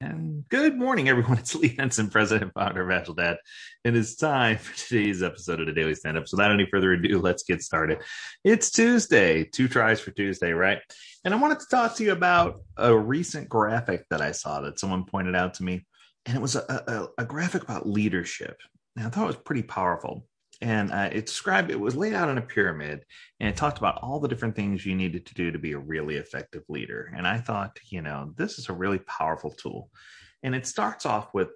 And good morning, everyone. It's Lee Henson, President Founder of AgileDad. And It is time for today's episode of the Daily Stand Up. So, without any further ado, let's get started. It's Tuesday, two tries for Tuesday, right? And I wanted to talk to you about a recent graphic that I saw that someone pointed out to me. And it was a, a, a graphic about leadership. And I thought it was pretty powerful and uh, it described it was laid out in a pyramid and it talked about all the different things you needed to do to be a really effective leader. And i thought you know this is a really powerful tool. And it starts off with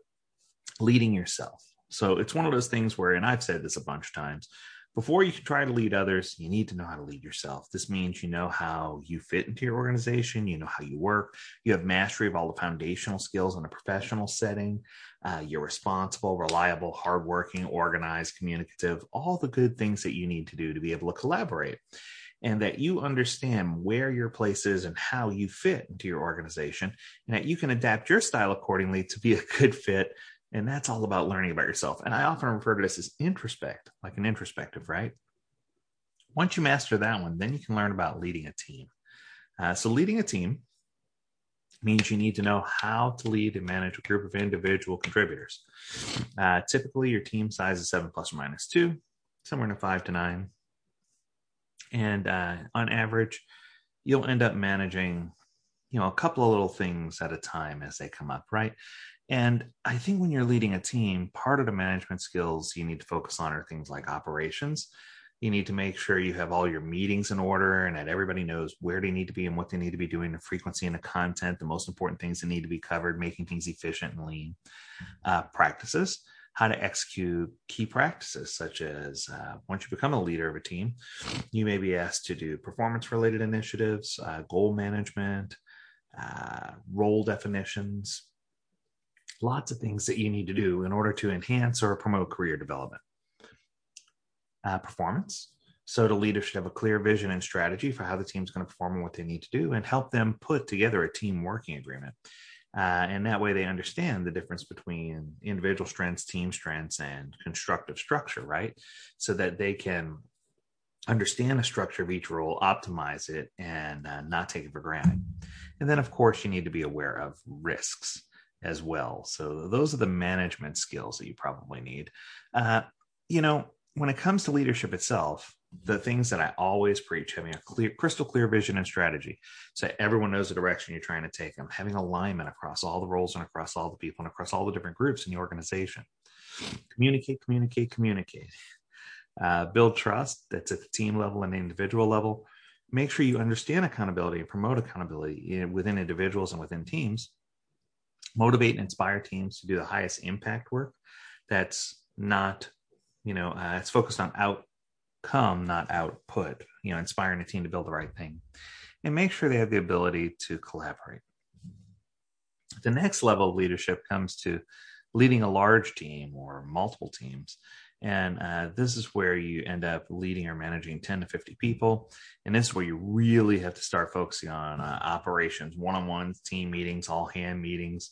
leading yourself. So it's one of those things where and i've said this a bunch of times before you can try to lead others, you need to know how to lead yourself. This means you know how you fit into your organization, you know how you work, you have mastery of all the foundational skills in a professional setting. Uh, you're responsible, reliable, hardworking, organized, communicative, all the good things that you need to do to be able to collaborate. And that you understand where your place is and how you fit into your organization, and that you can adapt your style accordingly to be a good fit and that's all about learning about yourself. And I often refer to this as introspect, like an introspective, right? Once you master that one, then you can learn about leading a team. Uh, so, leading a team means you need to know how to lead and manage a group of individual contributors. Uh, typically, your team size is seven plus or minus two, somewhere in a five to nine. And uh, on average, you'll end up managing you know a couple of little things at a time as they come up right and I think when you're leading a team, part of the management skills you need to focus on are things like operations. You need to make sure you have all your meetings in order and that everybody knows where they need to be and what they need to be doing, the frequency and the content, the most important things that need to be covered, making things efficient and lean. Uh, practices, how to execute key practices, such as uh, once you become a leader of a team, you may be asked to do performance related initiatives, uh, goal management, uh, role definitions, lots of things that you need to do in order to enhance or promote career development. Uh, performance. So the leader should have a clear vision and strategy for how the team's going to perform and what they need to do, and help them put together a team working agreement. Uh, and that way they understand the difference between individual strengths, team strengths, and constructive structure, right? So that they can understand the structure of each role, optimize it, and uh, not take it for granted. And then, of course, you need to be aware of risks as well. So those are the management skills that you probably need. Uh, you know, when it comes to leadership itself, the things that I always preach having a clear, crystal clear vision and strategy, so everyone knows the direction you're trying to take them, having alignment across all the roles and across all the people and across all the different groups in the organization. Communicate, communicate, communicate. Uh, build trust that's at the team level and individual level. Make sure you understand accountability and promote accountability within individuals and within teams motivate and inspire teams to do the highest impact work that's not you know uh, it's focused on outcome not output you know inspiring a team to build the right thing and make sure they have the ability to collaborate. The next level of leadership comes to leading a large team or multiple teams and uh, this is where you end up leading or managing 10 to 50 people. And this is where you really have to start focusing on uh, operations, one on ones, team meetings, all hand meetings.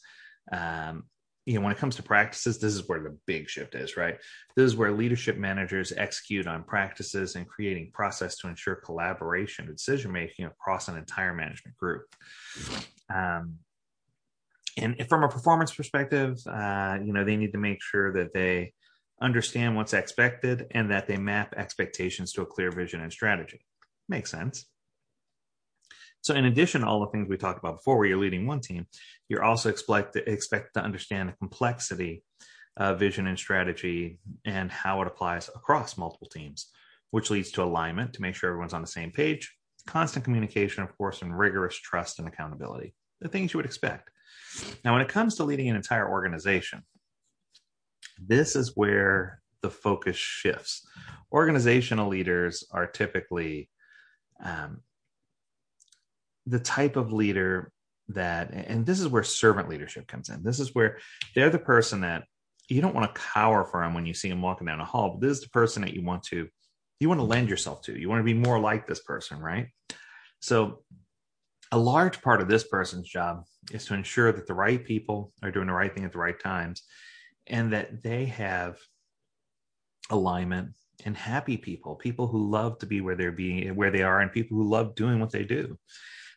Um, you know, when it comes to practices, this is where the big shift is, right? This is where leadership managers execute on practices and creating process to ensure collaboration decision making across an entire management group. Um, and from a performance perspective, uh, you know, they need to make sure that they understand what's expected, and that they map expectations to a clear vision and strategy. Makes sense. So, in addition to all the things we talked about before, where you're leading one team, you're also expect to, expect to understand the complexity of vision and strategy and how it applies across multiple teams, which leads to alignment to make sure everyone's on the same page, constant communication, of course, and rigorous trust and accountability. The things you would expect. Now, when it comes to leading an entire organization, this is where the focus shifts. Organizational leaders are typically um, the type of leader that, and this is where servant leadership comes in. This is where they're the person that you don't want to cower from when you see them walking down a hall, but this is the person that you want to you want to lend yourself to. You want to be more like this person, right? So a large part of this person's job is to ensure that the right people are doing the right thing at the right times and that they have alignment and happy people, people who love to be where they're being, where they are, and people who love doing what they do.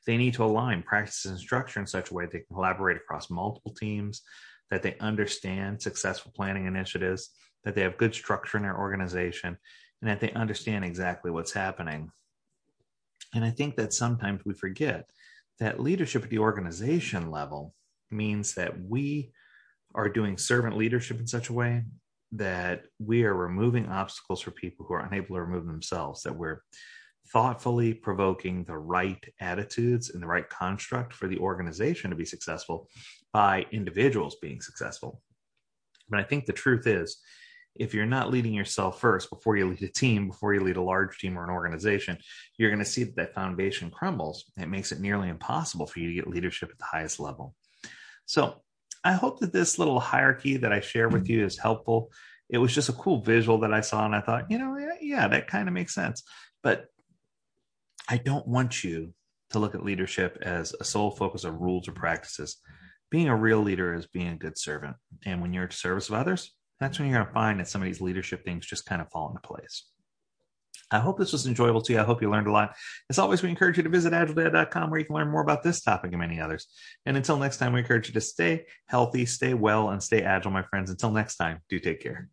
They need to align practices and structure in such a way they can collaborate across multiple teams, that they understand successful planning initiatives, that they have good structure in their organization, and that they understand exactly what's happening. And I think that sometimes we forget that leadership at the organization level means that we are doing servant leadership in such a way that we are removing obstacles for people who are unable to remove themselves, that we're thoughtfully provoking the right attitudes and the right construct for the organization to be successful by individuals being successful. But I think the truth is, if you're not leading yourself first before you lead a team, before you lead a large team or an organization, you're going to see that that foundation crumbles. It makes it nearly impossible for you to get leadership at the highest level. So I hope that this little hierarchy that I share with mm-hmm. you is helpful. It was just a cool visual that I saw, and I thought, you know, yeah, yeah that kind of makes sense. But I don't want you to look at leadership as a sole focus of rules or practices. Being a real leader is being a good servant. And when you're at service of others, that's when you're going to find that some of these leadership things just kind of fall into place. I hope this was enjoyable to you. I hope you learned a lot. As always, we encourage you to visit agiledad.com where you can learn more about this topic and many others. And until next time, we encourage you to stay healthy, stay well, and stay agile, my friends. Until next time, do take care.